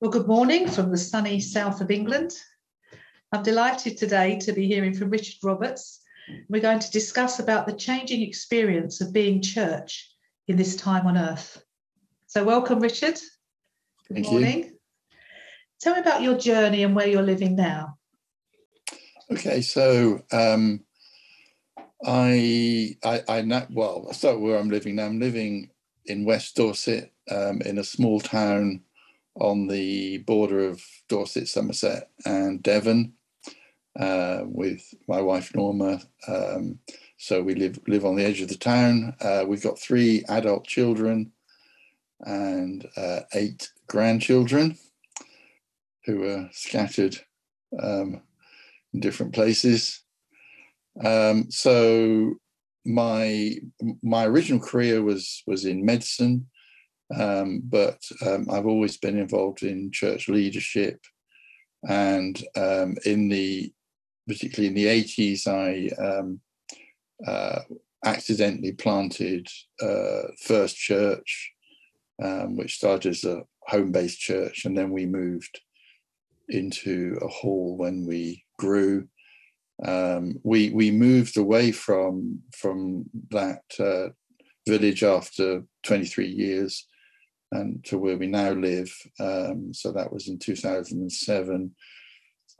Well, good morning from the sunny south of England. I'm delighted today to be hearing from Richard Roberts. We're going to discuss about the changing experience of being church in this time on earth. So, welcome, Richard. Good Thank morning. You. Tell me about your journey and where you're living now. Okay, so um, I, I, I, well, I start where I'm living now. I'm living in West Dorset um, in a small town on the border of Dorset, Somerset, and Devon uh, with my wife Norma. Um, so we live live on the edge of the town. Uh, we've got three adult children and uh, eight grandchildren who are scattered um, in different places. Um, so my my original career was was in medicine. Um, but um, I've always been involved in church leadership, and um, in the particularly in the 80s, I um, uh, accidentally planted uh, First Church, um, which started as a home-based church, and then we moved into a hall when we grew. Um, we we moved away from from that uh, village after 23 years and to where we now live. Um, so that was in 2007.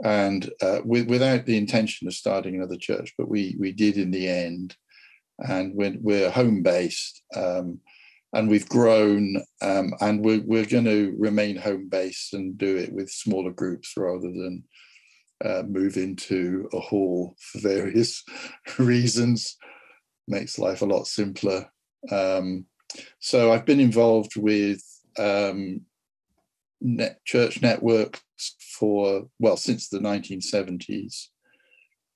And uh, with, without the intention of starting another church, but we we did in the end. And we're, we're home based, um, and we've grown, um, and we're we're going to remain home based and do it with smaller groups rather than uh, move into a hall for various reasons. Makes life a lot simpler. Um, so I've been involved with um, net, church networks for, well, since the 1970s.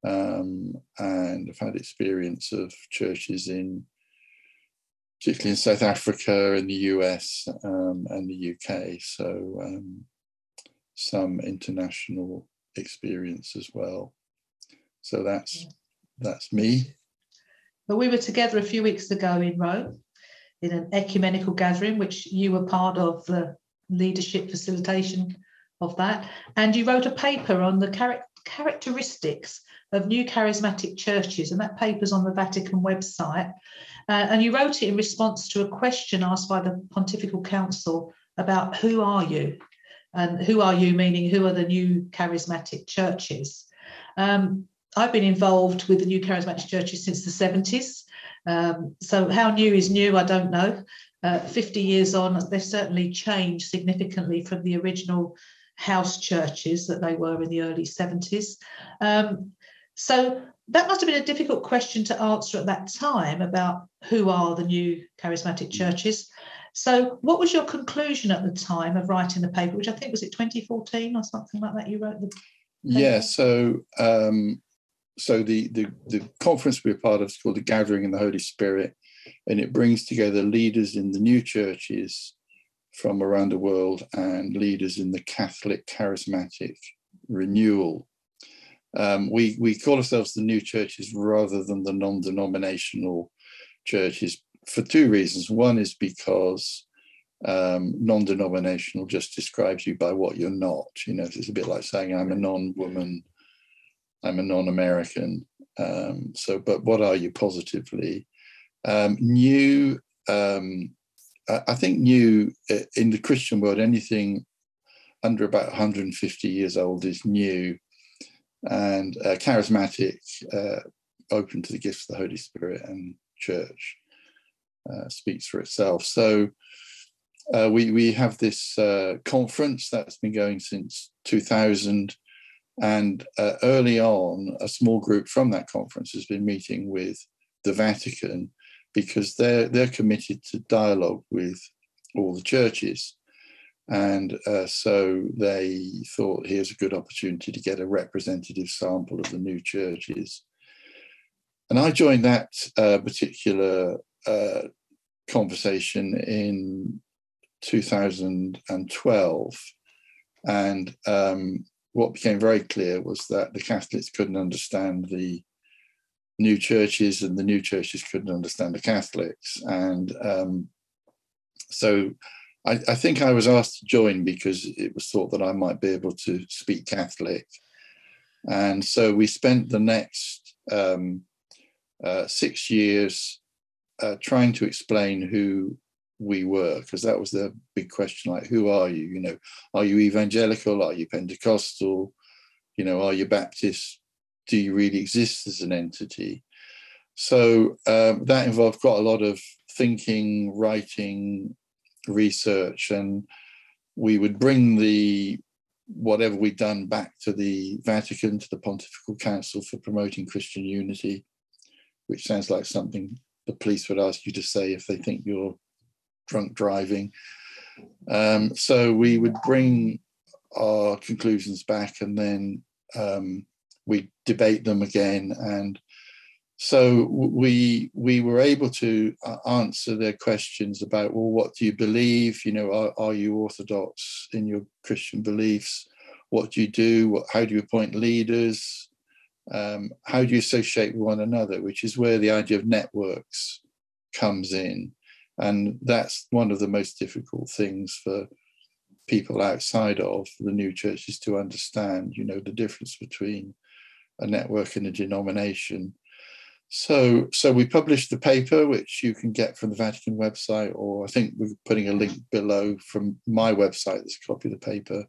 Um, and I've had experience of churches in, particularly in South Africa, in the US, um, and the UK. So um, some international experience as well. So that's that's me. Well, we were together a few weeks ago in Rome in an ecumenical gathering, which you were part of the leadership facilitation of that. And you wrote a paper on the char- characteristics of new charismatic churches, and that paper's on the Vatican website. Uh, and you wrote it in response to a question asked by the Pontifical Council about who are you? And who are you, meaning who are the new charismatic churches? Um, I've been involved with the new charismatic churches since the 70s. Um, so how new is new, I don't know. Uh, 50 years on, they've certainly changed significantly from the original house churches that they were in the early 70s. Um, so that must have been a difficult question to answer at that time about who are the new charismatic churches. So, what was your conclusion at the time of writing the paper, which I think was it 2014 or something like that? You wrote the. Paper? Yeah. So, um, so the, the, the conference we're part of is called the Gathering in the Holy Spirit, and it brings together leaders in the new churches from around the world and leaders in the Catholic charismatic renewal. Um, we we call ourselves the new churches rather than the non-denominational churches for two reasons. One is because um, non-denominational just describes you by what you're not. You know, it's a bit like saying I'm a non-woman I'm a non-American. Um, so, but what are you positively? Um, new, um, I think new uh, in the Christian world, anything under about 150 years old is new, and uh, charismatic, uh, open to the gifts of the Holy Spirit and church uh, speaks for itself. So. Uh, we we have this uh, conference that's been going since 2000, and uh, early on, a small group from that conference has been meeting with the Vatican because they're they're committed to dialogue with all the churches, and uh, so they thought here's a good opportunity to get a representative sample of the new churches. And I joined that uh, particular uh, conversation in 2012, and um, what became very clear was that the Catholics couldn't understand the new churches and the new churches couldn't understand the Catholics. And um, so I, I, think I was asked to join because it was thought that I might be able to speak Catholic. And so we spent the next um, uh, six years uh, trying to explain who we were, because that was the big question like, who are you? You know, are you evangelical? Are you Pentecostal? You know, are you Baptist? Do you really exist as an entity? So um, that involved quite a lot of thinking, writing, research, and we would bring the whatever we'd done back to the Vatican, to the Pontifical Council for Promoting Christian Unity, which sounds like something the police would ask you to say if they think you're drunk driving. Um, so we would bring our conclusions back and then um, we debate them again. And so we we were able to uh, answer their questions about well what do you believe? You know are, are you orthodox in your christian beliefs? What do you do? What, how do you appoint leaders? Um, how do you associate with one another? Which is where the idea of networks comes in and that's one of the most difficult things for people outside of the new churches to understand you know the difference between a network and a denomination so, so we published the paper, which you can get from the Vatican website, or I think we're putting a link below from my website. There's a copy of the paper.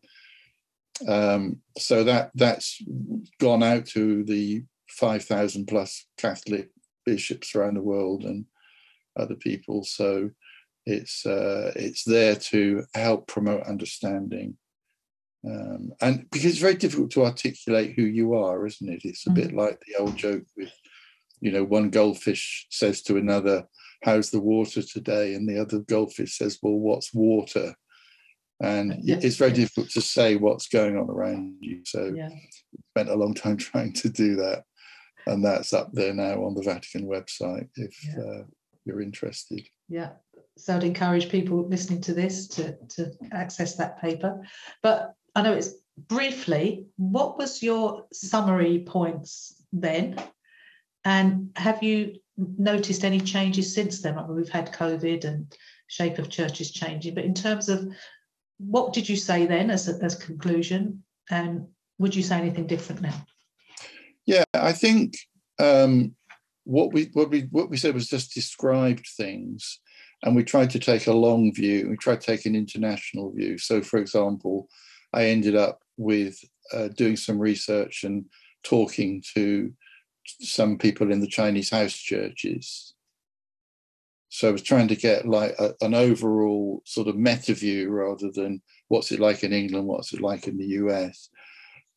Um, so that that's gone out to the 5,000 plus Catholic bishops around the world and other people. So it's uh, it's there to help promote understanding. Um, and because it's very difficult to articulate who you are, isn't it? It's a mm-hmm. bit like the old joke with you know, one goldfish says to another, How's the water today? And the other goldfish says, Well, what's water? And it's very difficult to say what's going on around you. So yeah. spent a long time trying to do that. And that's up there now on the Vatican website if yeah. uh, you're interested. Yeah. So I'd encourage people listening to this to, to access that paper. But I know it's briefly, what was your summary points then and have you noticed any changes since then? I mean, we've had COVID and shape of churches changing, but in terms of what did you say then as a, as conclusion, and would you say anything different now? Yeah, I think um, what we what we what we said was just described things, and we tried to take a long view. We tried to take an international view. So, for example, I ended up with uh, doing some research and talking to some people in the Chinese house churches. So I was trying to get like a, an overall sort of meta view rather than what's it like in England, what's it like in the US.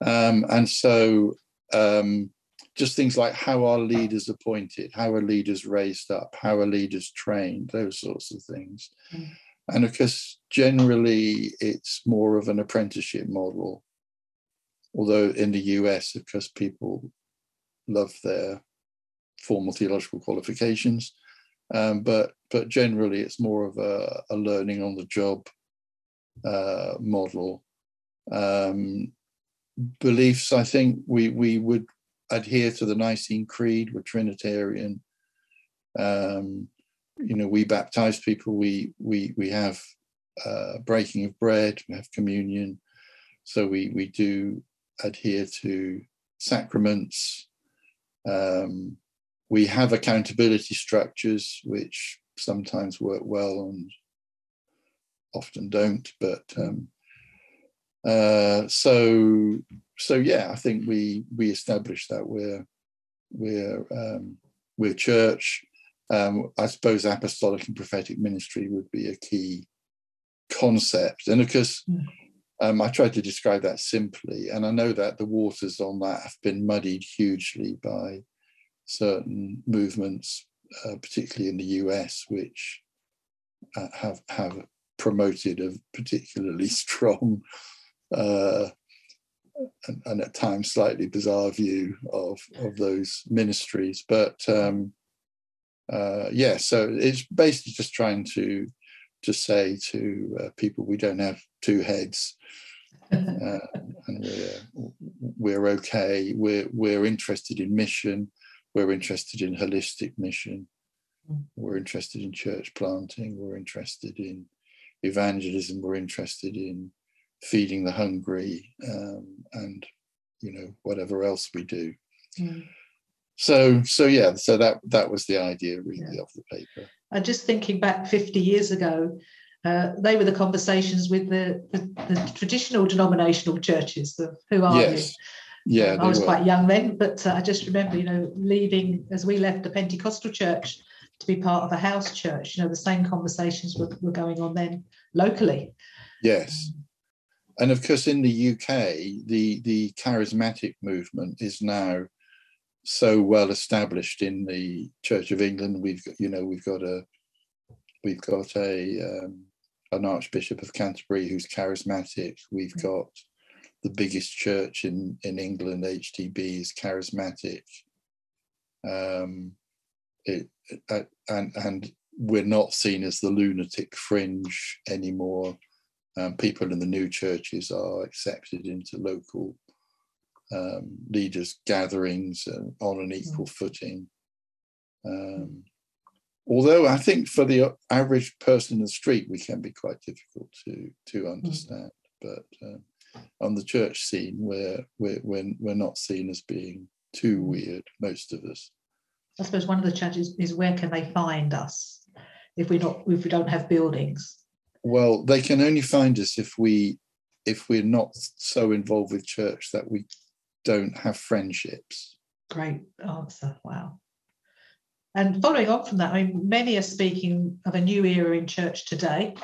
Um, and so um, just things like how are leaders appointed, how are leaders raised up, how are leaders trained, those sorts of things. Mm. And of course, generally it's more of an apprenticeship model. Although in the US, of course, people love their formal theological qualifications, um, but but generally it's more of a, a learning on the job uh, model. Um, beliefs, I think we we would adhere to the Nicene Creed. We're Trinitarian. Um, you know, we baptize people. We we we have uh, breaking of bread. We have communion. So we we do adhere to sacraments. Um, we have accountability structures which sometimes work well and often don't. But um, uh, so so yeah, I think we we established that we're we're um, we're church. Um, I suppose apostolic and prophetic ministry would be a key concept, and of course. Mm. Um, I tried to describe that simply, and I know that the waters on that have been muddied hugely by certain movements, uh, particularly in the US, which uh, have have promoted a particularly strong uh, and, and, at times slightly bizarre view of of those ministries. But um, uh, yeah, so it's basically just trying to to say to uh, people we don't have two heads uh, and we're we're okay. We're we're interested in mission. We're interested in holistic mission. Mm. We're interested in church planting. We're interested in evangelism. We're interested in feeding the hungry um, and you know whatever else we do. Mm. So so yeah, so that that was the idea really yeah. of the paper. And just thinking back 50 years ago, uh, they were the conversations with the, the, the traditional denominational churches. The, who are yes. you? Yeah, I was were. quite young then, but uh, I just remember, you know, leaving as we left the Pentecostal church to be part of a house church. You know, the same conversations were, were going on then locally. Yes, um, and of course, in the UK, the the charismatic movement is now so well established in the Church of England. We've got, you know, we've got a we've got a um, an Archbishop of Canterbury who's charismatic. We've mm. got the biggest church in in England, HTB, is charismatic. Um, it, uh, and and we're not seen as the lunatic fringe anymore. Um, people in the new churches are accepted into local um, leaders' gatherings uh, on an equal mm. footing. Um, although I think for the average person in the street, we can be quite difficult to to mm. understand. Mm. But um, on the church scene, we're, we're we're we're not seen as being too mm. weird. Most of us. I suppose one of the challenges is where can they find us if we not if we don't have buildings. Well, they can only find us if we if we're not so involved with church that we don't have friendships. Great answer. Wow. And following on from that, I mean, many are speaking of a new era in church today.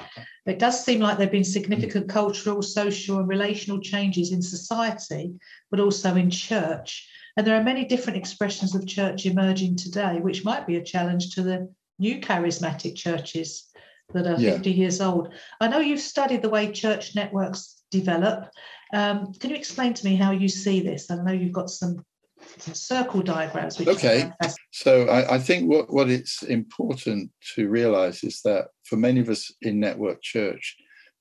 It does seem like there have been significant cultural, social, and relational changes in society, but also in church. And there are many different expressions of church emerging today, which might be a challenge to the new charismatic churches that are yeah. 50 years old. I know you've studied the way church networks develop. Um, can you explain to me how you see this? I know you've got some, some circle diagrams. okay. So I, I, think what, what it's important to realize is that for many of us in Network Church,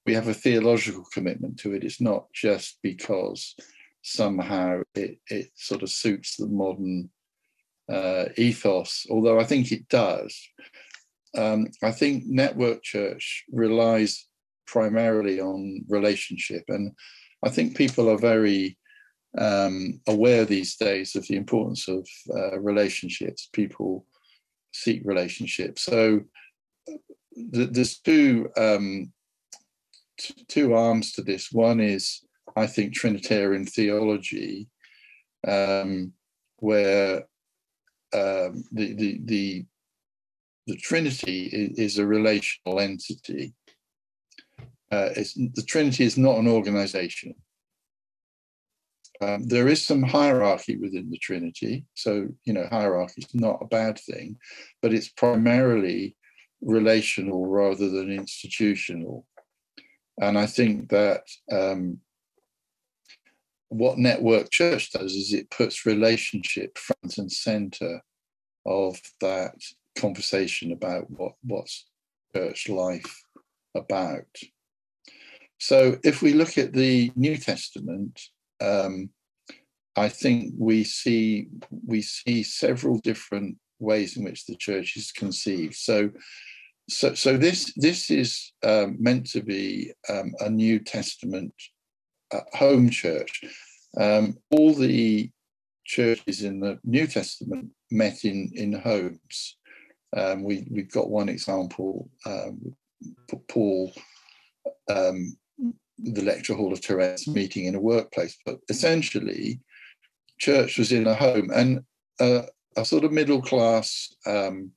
we have a theological commitment to it. It's not just because somehow it, it sort of suits the modern uh, ethos, although I think it does. Um, I think Network Church relies primarily on relationship. And I think people are very um, aware these days of the importance of uh, relationships. People seek relationships. So th- there's two um, t- two arms to this. One is, I think, Trinitarian theology, um, where um, the, the the the Trinity is, is a relational entity. Uh, the Trinity is not an organization. Um, there is some hierarchy within the Trinity. So, you know, hierarchy is not a bad thing, but it's primarily relational rather than institutional. And I think that um, what Network Church does is it puts relationship front and center of that conversation about what what's church life about. So if we look at the New Testament, um, I think we see we see several different ways in which the church is conceived. So, so, so this this is um, meant to be um, a New Testament uh, home church. Um, all the churches in the New Testament met in in homes. Um, we we've got one example. Um, Paul um, the lecture hall of Tyrannus meeting in a workplace, but essentially, church was in a home and uh, a sort of middle class, um,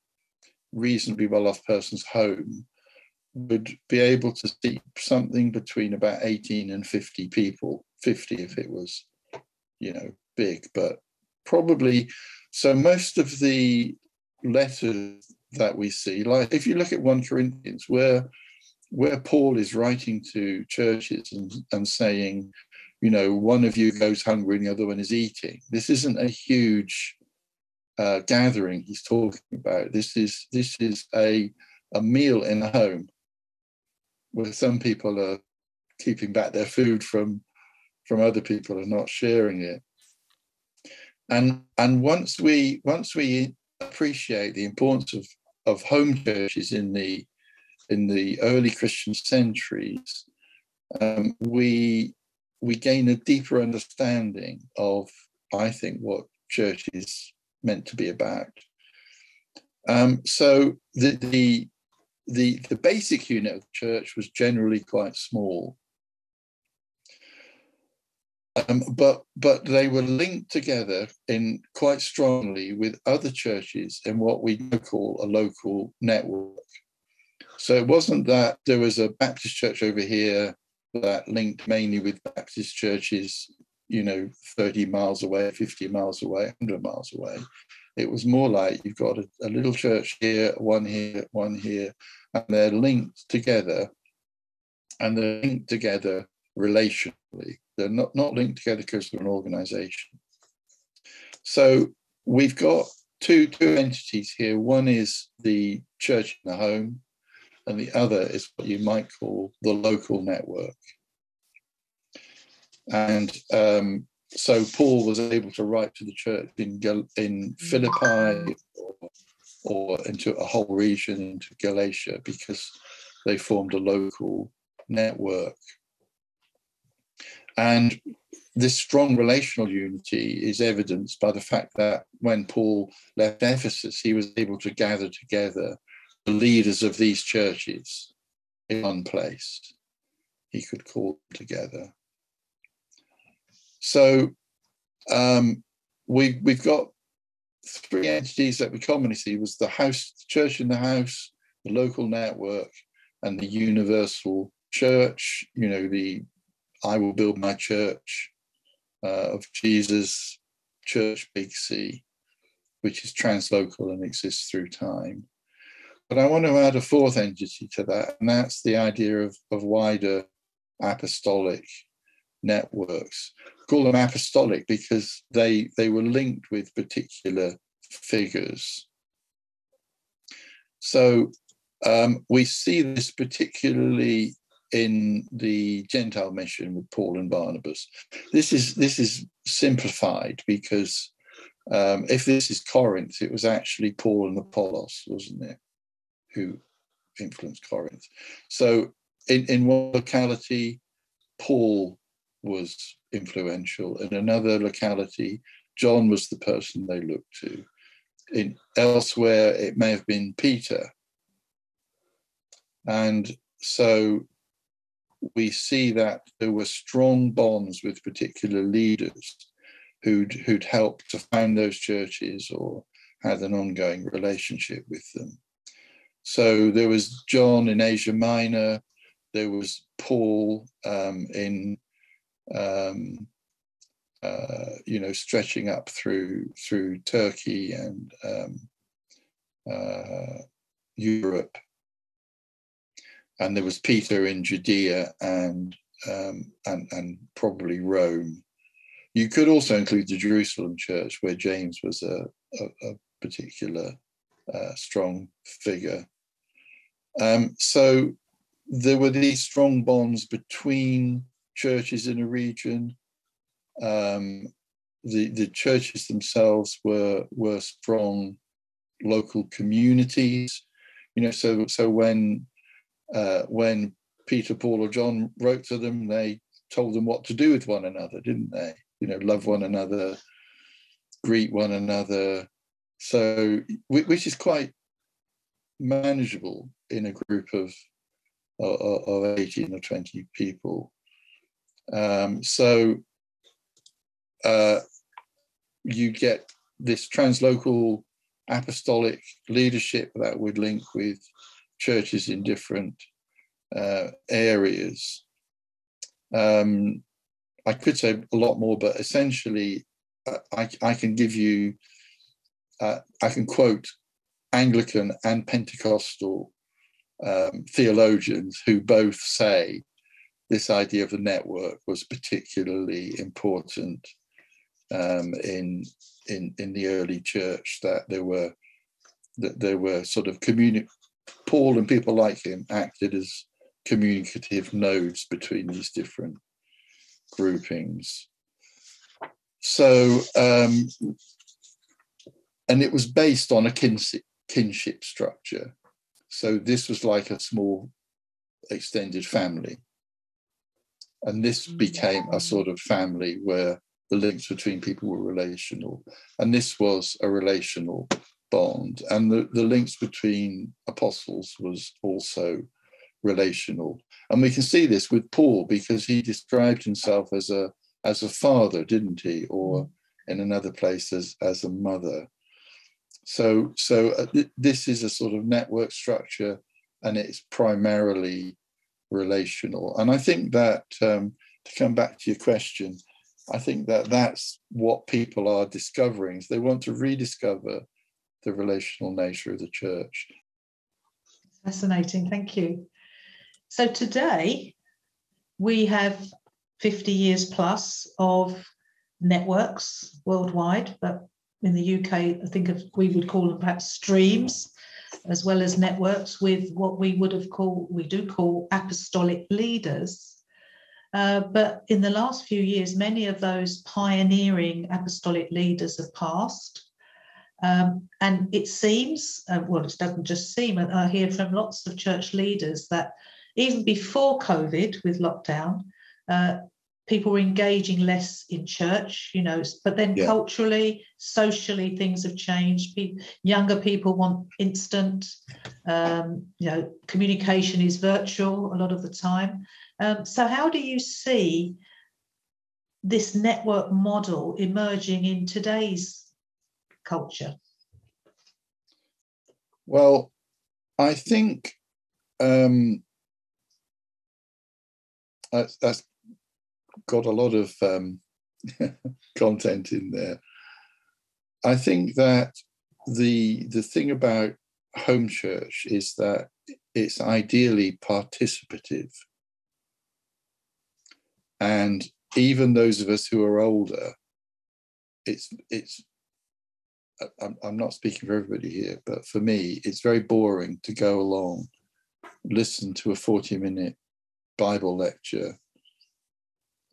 reasonably well off person's home would be able to seat something between about 18 and 50 people, 50 if it was, you know, big, but probably so most of the letters that we see, like if you look at 1 Corinthians, where where Paul is writing to churches and, and saying, you know, one of you goes hungry and the other one is eating. This isn't a huge uh, gathering he's talking about. This is this is a a meal in a home where some people are keeping back their food from from other people and not sharing it. And and once we once we appreciate the importance of of home churches in the in the early Christian centuries, um, we we gain a deeper understanding of, I think, what church is meant to be about. Um, so the, the the the basic unit of the church was generally quite small. Um, but but they were linked together in quite strongly with other churches in what we call a local network. So it wasn't that there was a Baptist church over here that linked mainly with Baptist churches, you know, 30 miles away, 50 miles away, 100 miles away. It was more like you've got a, a little church here, one here, one here, and they're linked together and they're linked together relationally. They're not, not linked together because they're an organization. So we've got two, two entities here. One is the church in the home, and the other is what you might call the local network. And um, so Paul was able to write to the church in in Philippi or, or into a whole region into Galatia because they formed a local network. And this strong relational unity is evidenced by the fact that when Paul left Ephesus, he was able to gather together the leaders of these churches in one place. He could call together. So um, we, we've got three entities that we commonly see was the house, the church in the house, the local network, and the universal church, you know, the I will build my church uh, of Jesus, Church Big C, which is translocal and exists through time. But I want to add a fourth entity to that, and that's the idea of, of wider apostolic networks. call them apostolic because they they were linked with particular figures. So um, we see this particularly in the Gentile mission with Paul and Barnabas. This is this is simplified because um, if this is Corinth, it was actually Paul and Apollos, wasn't it, who influenced Corinth. So in, in one locality, Paul was influential. In another locality, John was the person they looked to. In elsewhere, it may have been Peter. And so we see that there were strong bonds with particular leaders who'd, who'd helped to found those churches or had an ongoing relationship with them. So there was John in Asia Minor, there was Paul um, in, um, uh, you know, stretching up through through Turkey and um, uh, Europe and there was Peter in Judea and um, and and probably Rome. You could also include the Jerusalem church, where James was a, a, a particular uh, strong figure. Um, so there were these strong bonds between churches in a region. Um, the the churches themselves were were strong local communities. You know, so so when uh, when Peter, Paul, or John wrote to them, they told them what to do with one another, didn't they? You know, love one another, greet one another. So, which is quite manageable in a group of of 18 or 20 people. Um, so uh, you get this translocal apostolic leadership that would link with churches in different uh, areas. Um, I could say a lot more, but essentially, I, I can give you, uh, I can quote Anglican and Pentecostal um, theologians who both say this idea of the network was particularly important um, in in in the early church. That there were that there were sort of communi- Paul and people like him acted as communicative nodes between these different groupings. So, um, and it was based on a kinship, kinship structure. So this was like a small extended family. And this became a sort of family where the links between people were relational. And this was a relational bond. And the, the links between apostles was also relational. And we can see this with Paul because he described himself as a as a father, didn't he? Or in another place as, as a mother. So, so uh, th- this is a sort of network structure and it's primarily relational. And I think that um, to come back to your question, I think that that's what people are discovering. They want to rediscover the relational nature of the church. Fascinating, thank you. So today we have 50 years plus of networks worldwide, but in the UK, I think of, we would call them perhaps streams, as well as networks with what we would have called, we do call apostolic leaders. Uh, but in the last few years, many of those pioneering apostolic leaders have passed. Um, and it seems, uh, well, it doesn't just seem, I hear from lots of church leaders that even before COVID with lockdown, uh, people were engaging less in church, you know, but then yeah. culturally, socially, things have changed. People, younger people want instant, um, you know, communication is virtual a lot of the time. Um, so, how do you see this network model emerging in today's culture? Well, I think um, that's, that's got a lot of um, content in there. I think that the the thing about home church is that it's ideally participative, and even those of us who are older, it's it's. I'm, I'm not speaking for everybody here, but for me, it's very boring to go along, listen to a 40 minute Bible lecture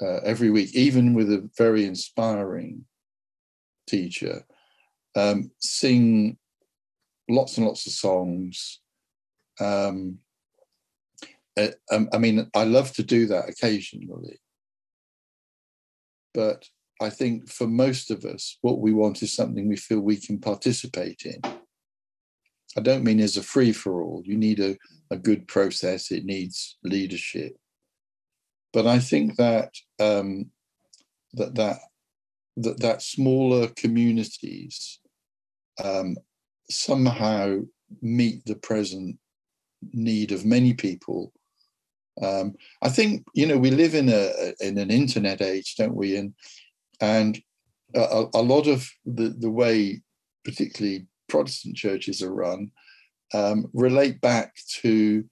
uh, every week, even with a very inspiring teacher, um, sing lots and lots of songs. Um, uh, um, I mean, I love to do that occasionally, but I think for most of us, what we want is something we feel we can participate in. I don't mean as a free for all. You need a, a good process, it needs leadership. But I think that um, that that that that smaller communities um, somehow meet the present need of many people. Um, I think you know we live in a in an internet age, don't we? And and a, a lot of the the way, particularly Protestant churches are run, um, relate back to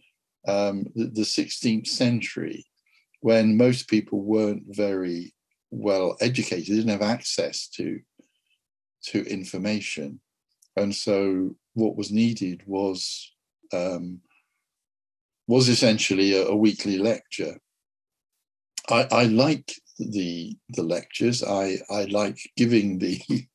um, the, the 16th century when most people weren't very well educated, didn't have access to to information, and so what was needed was um, was essentially a, a, weekly lecture. I, I like the the lectures. I I like giving the.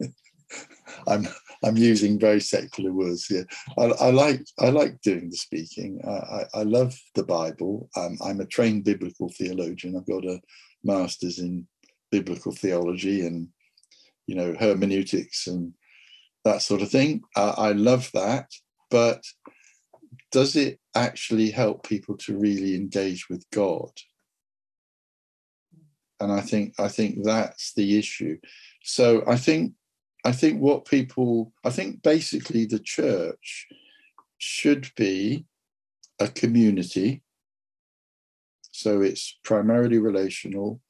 I'm I'm using very secular words here. I, I like I like doing the speaking. I, I, love the Bible. Um, I'm a trained biblical theologian. I've got a master's in biblical theology and you know hermeneutics and that sort of thing. I love that, but does it actually help people to really engage with God? And I think I think that's the issue. So I think I think what people, I think basically the church should be a community. So it's primarily relational,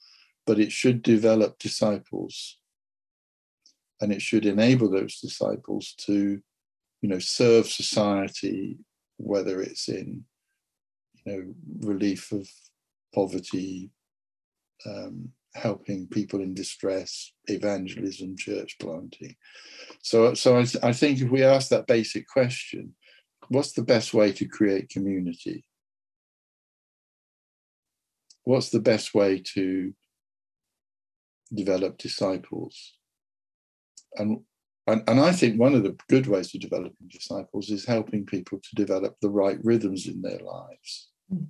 but it should develop disciples. And it should enable those disciples to, you know, serve society, whether it's in, you know, relief of poverty, um, helping people in distress, evangelism, church planting. So, so I, I think if we ask that basic question, what's the best way to create community? What's the best way to develop disciples? And and, and I think one of the good ways of developing disciples is helping people to develop the right rhythms in their lives. Mm.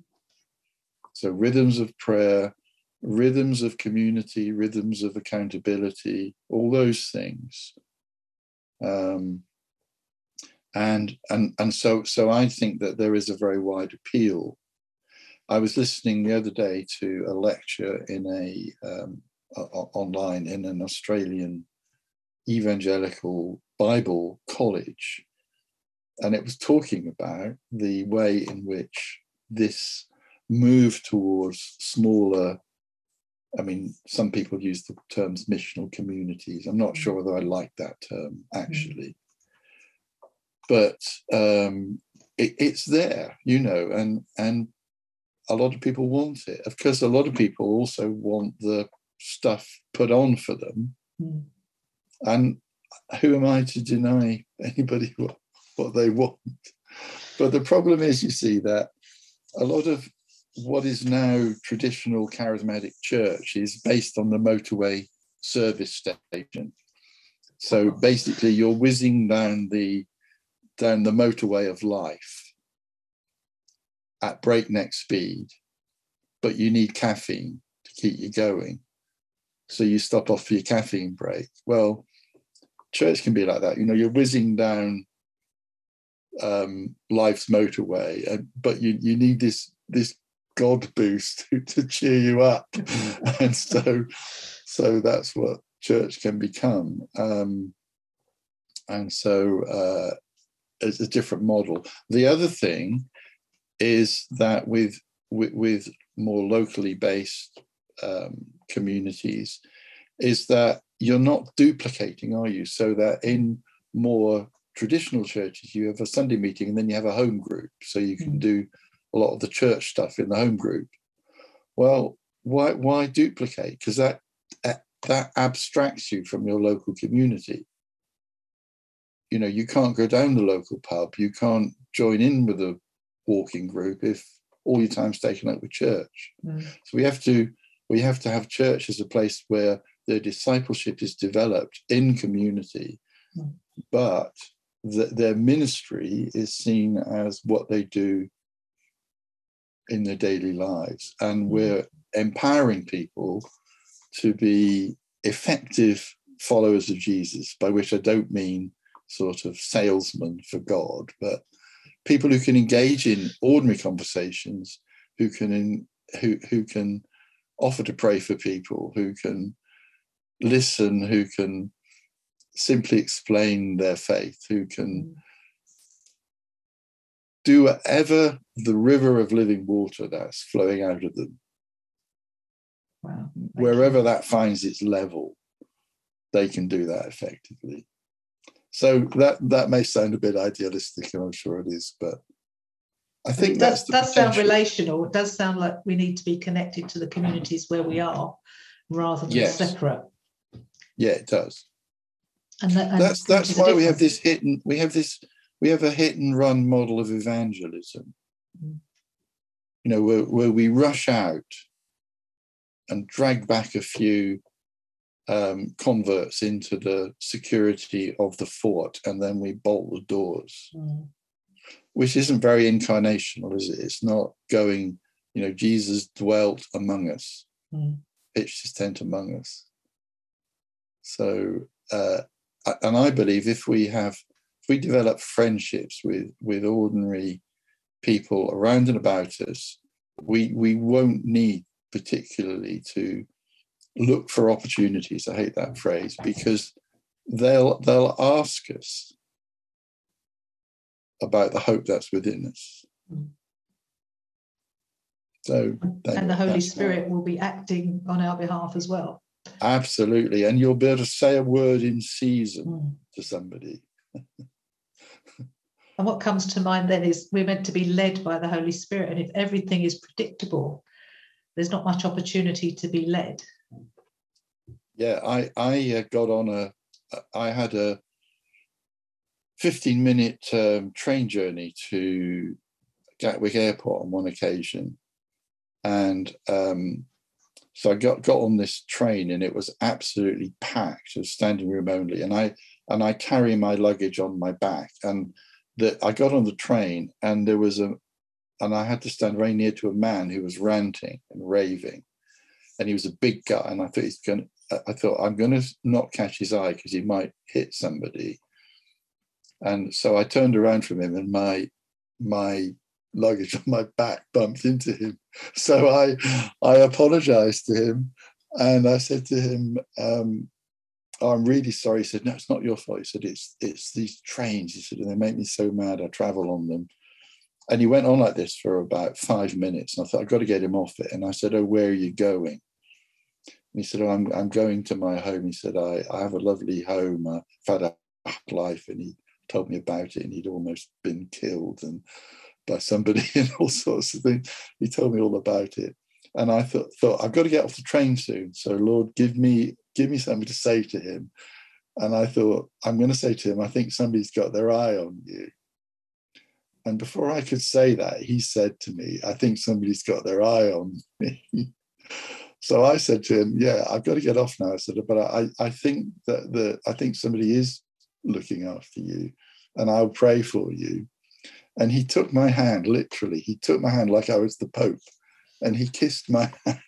So, rhythms of prayer, rhythms of community, rhythms of accountability, all those things. Um, and and and so so I think that there is a very wide appeal. I was listening the other day to a lecture in a, um, a online in an Australian evangelical Bible college, and it was talking about the way in which this move towards smaller. I mean, some people use the terms missional communities. I'm not sure whether I like that term actually, but um, it, it's there, you know, and and a lot of people want it. Of course, a lot of people also want the stuff put on for them. Mm. And who am I to deny anybody what, what they want? But the problem is, you see, that a lot of what is now traditional charismatic church is based on the motorway service station. So basically, you're whizzing down the down the motorway of life at breakneck speed, but you need caffeine to keep you going. So you stop off for your caffeine break. Well, church can be like that. You know, you're whizzing down um, life's motorway, and, but you you need this this God boost to, to cheer you up, and so so that's what church can become. Um, and so uh, it's a different model. The other thing is that with with, with more locally based um, communities, is that you're not duplicating, are you? So that in more traditional churches, you have a Sunday meeting and then you have a home group, so you can mm. do a lot of the church stuff in the home group. Well, why why duplicate? Because that that abstracts you from your local community. You know, you can't go down the local pub, you can't join in with a walking group if all your time's taken up with church. Mm. So we have to we have to have church as a place where their discipleship is developed in community, mm. but the, their ministry is seen as what they do in their daily lives. And mm. we're empowering people to be effective followers of Jesus, by which I don't mean sort of salesmen for God, but people who can engage in ordinary conversations, who can in, who who can offer to pray for people, who can listen, who can simply explain their faith, who can do whatever the river of living water that's flowing out of them. Wow. Wherever you. that finds its level, they can do that effectively. So that that may sound a bit idealistic, and I'm sure it is, but I think does, does sound relational. It does sound like we need to be connected to the communities where we are, rather than yes. separate. Yeah, it does. And, that, and that's that's why we have this hidden. we have this we have a hit and run model of evangelism. Mm. You know, where, where we rush out and drag back a few um, converts into the security of the fort, and then we bolt the doors, mm. which isn't very incarnational, is it? It's not going, you know, Jesus dwelt among us, mm. pitched his tent among us. So, uh, and I believe if we have, we develop friendships with with ordinary people around and about us, we we won't need particularly to look for opportunities. I hate that phrase because they'll they'll ask us about the hope that's within us. So and the Holy Spirit will be acting on our behalf as well. Absolutely. And you'll be able to say a word in season mm. to somebody. and what comes to mind then is we're meant to be led by the Holy Spirit. And if everything is predictable, there's not much opportunity to be led. Yeah, I, I uh, got on a, I had a 15 minute um, train journey to Gatwick Airport on one occasion. And um, so I got, got on this train and it was absolutely packed of standing room only. And I, and I carry my luggage on my back. And that I got on the train, and there was a, and I had to stand very near to a man who was ranting and raving, and he was a big guy, and I thought he's going. I thought I'm going to not catch his eye because he might hit somebody. And so I turned around from him, and my my luggage on my back bumped into him. So I I apologized to him and I said to him, um, oh, I'm really sorry. He said, No, it's not your fault. He said, It's it's these trains. He said, they make me so mad. I travel on them. And he went on like this for about five minutes. And I thought, I've got to get him off it. And I said, Oh, where are you going? And he said, Oh, I'm, I'm going to my home. He said, I, I have a lovely home. I've had a life. And he told me about it. And he'd almost been killed and by somebody and all sorts of things. He told me all about it. And I thought, thought I've got to get off the train soon. So Lord, give me give me something to say to him. And I thought, I'm going to say to him, I think somebody's got their eye on you. And before I could say that, he said to me, I think somebody's got their eye on me. so I said to him, Yeah, I've got to get off now. I said, but I, I think that the I think somebody is looking after you and I'll pray for you. And he took my hand, literally, he took my hand like I was the Pope and he kissed my hand.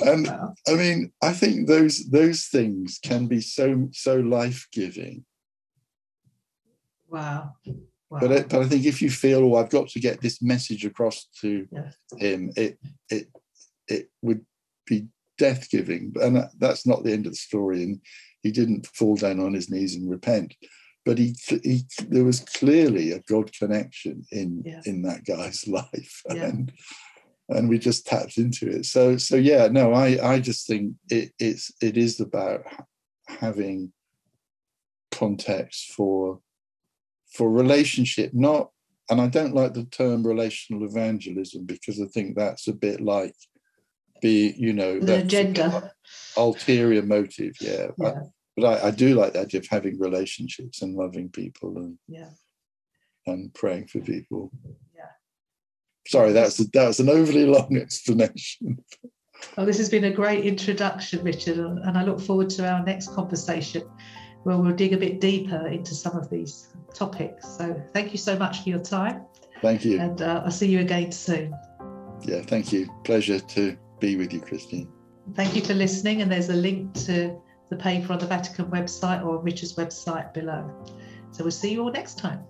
And wow. I mean, I think those those things can be so so life giving. Wow. wow. But it, but I think if you feel, oh, I've got to get this message across to him, it it it would be death giving, and that's not the end of the story. And he didn't fall down on his knees and repent but he, he there was clearly a God connection in yeah. in that guy's life, yeah. and and we just tapped into it. So so yeah, no, I I just think it it's it is about having context for for relationship, not and I don't like the term relational evangelism because I think that's a bit like be you know the agenda ulterior motive yeah, yeah but I, I do like the idea of having relationships and loving people and yeah and praying for people. Sorry, that's that's an overly long explanation. Well, this has been a great introduction, Richard, and I look forward to our next conversation where we'll dig a bit deeper into some of these topics. So, thank you so much for your time. Thank you. And uh, I'll see you again soon. Yeah, thank you. Pleasure to be with you, Christine. Thank you for listening. And there's a link to the paper on the Vatican website or Richard's website below. So we'll see you all next time.